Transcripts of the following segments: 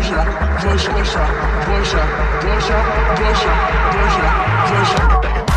push up, push up, push up, push up, push up, push up, push up.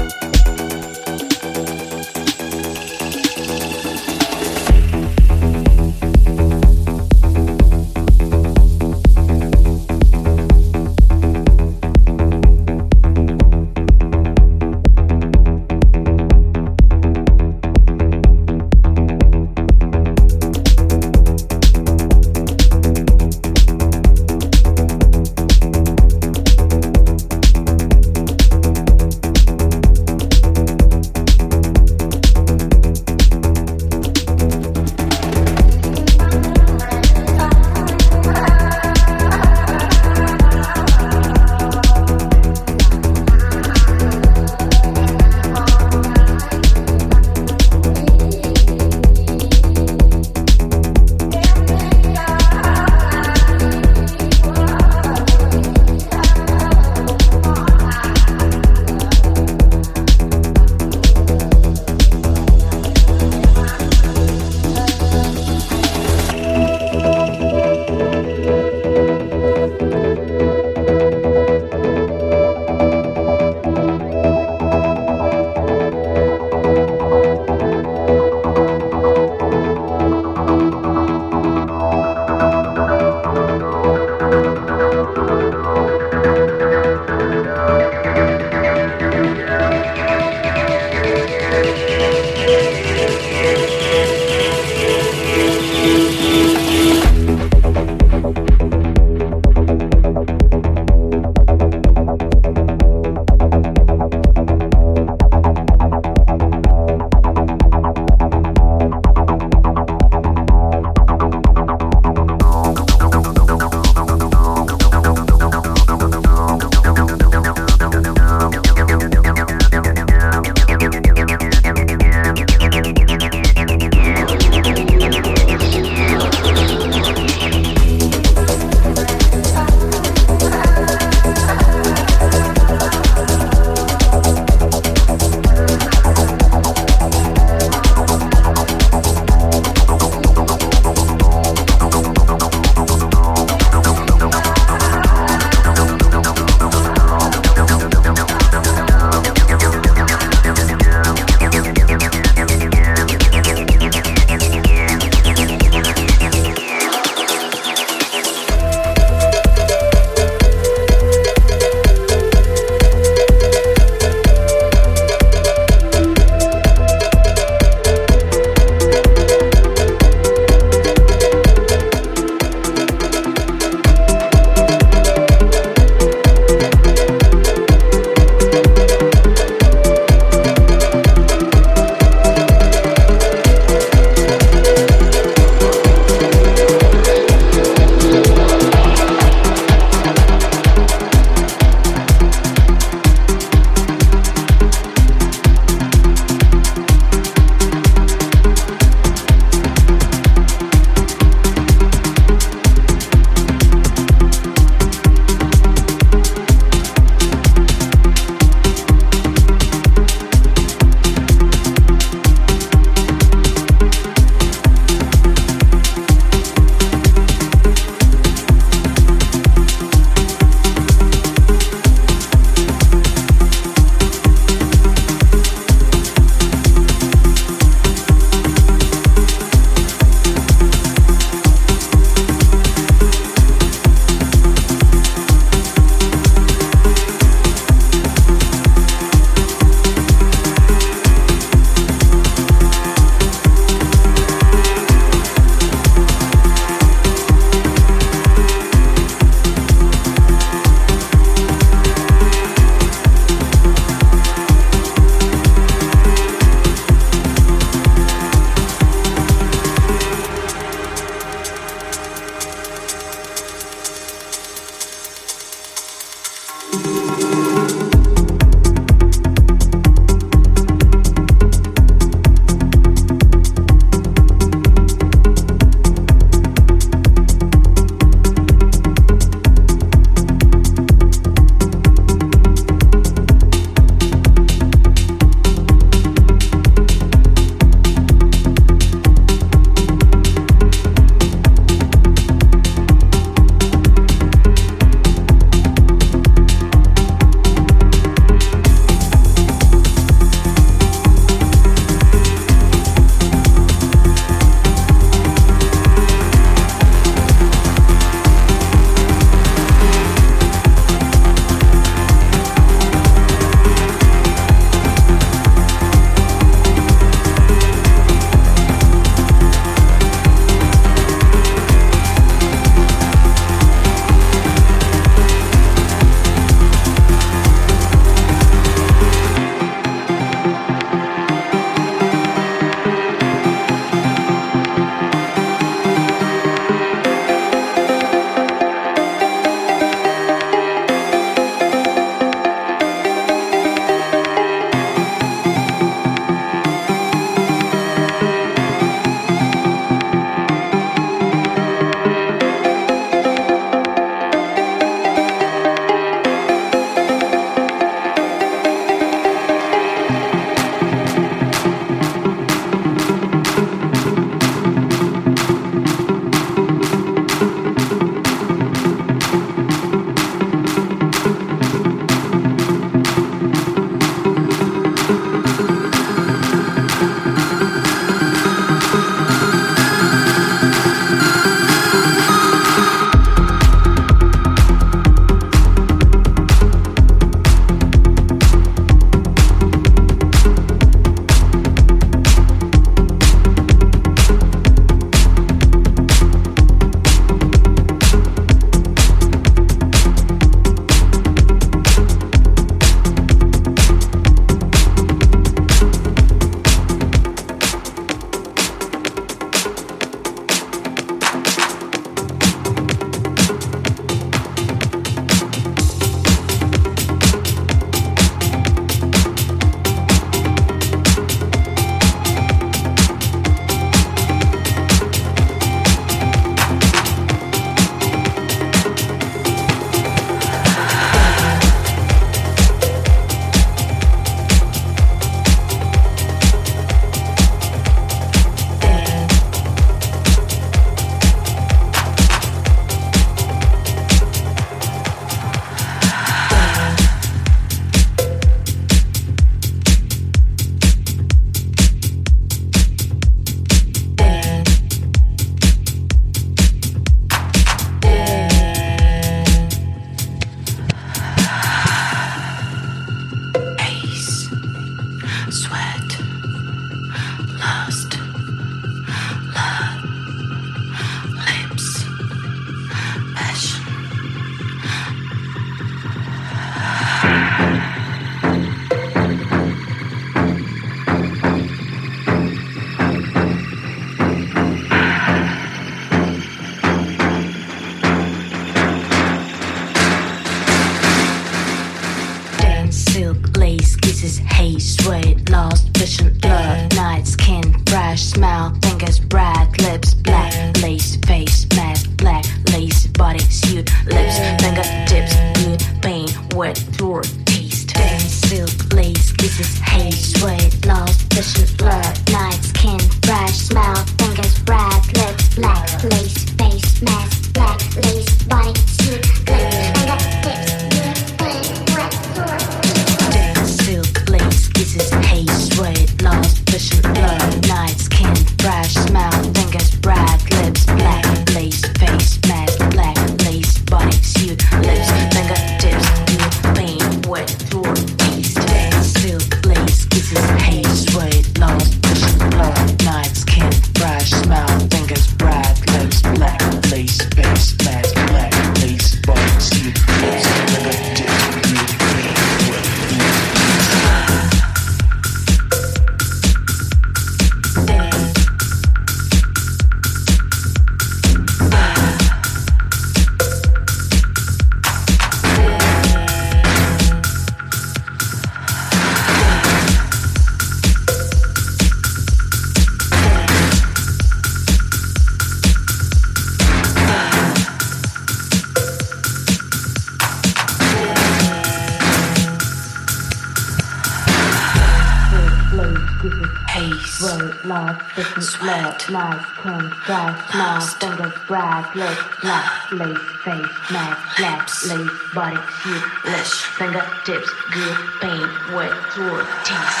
Trash, mouth, fingers, brag, lips, black lace, face, mask, laps, lace, body, shoot, lips, fingertips, good pain, wet, throat, taste,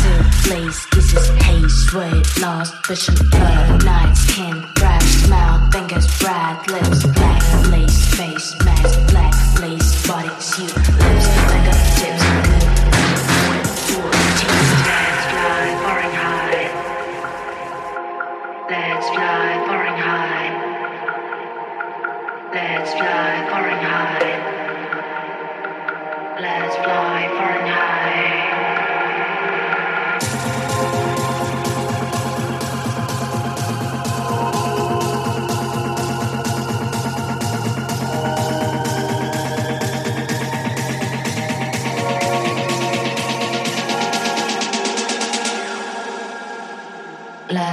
silk, lace, kisses, haze, sweat, lost, vision, blood, night, skin, trash, mouth, fingers, brag, lips, black, lace, face, mask, black, lace, body, shoot, lips,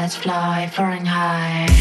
butterflies fly, flying high.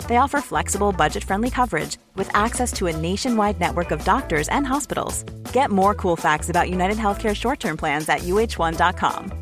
they offer flexible, budget friendly coverage with access to a nationwide network of doctors and hospitals. Get more cool facts about United Healthcare short term plans at uh1.com.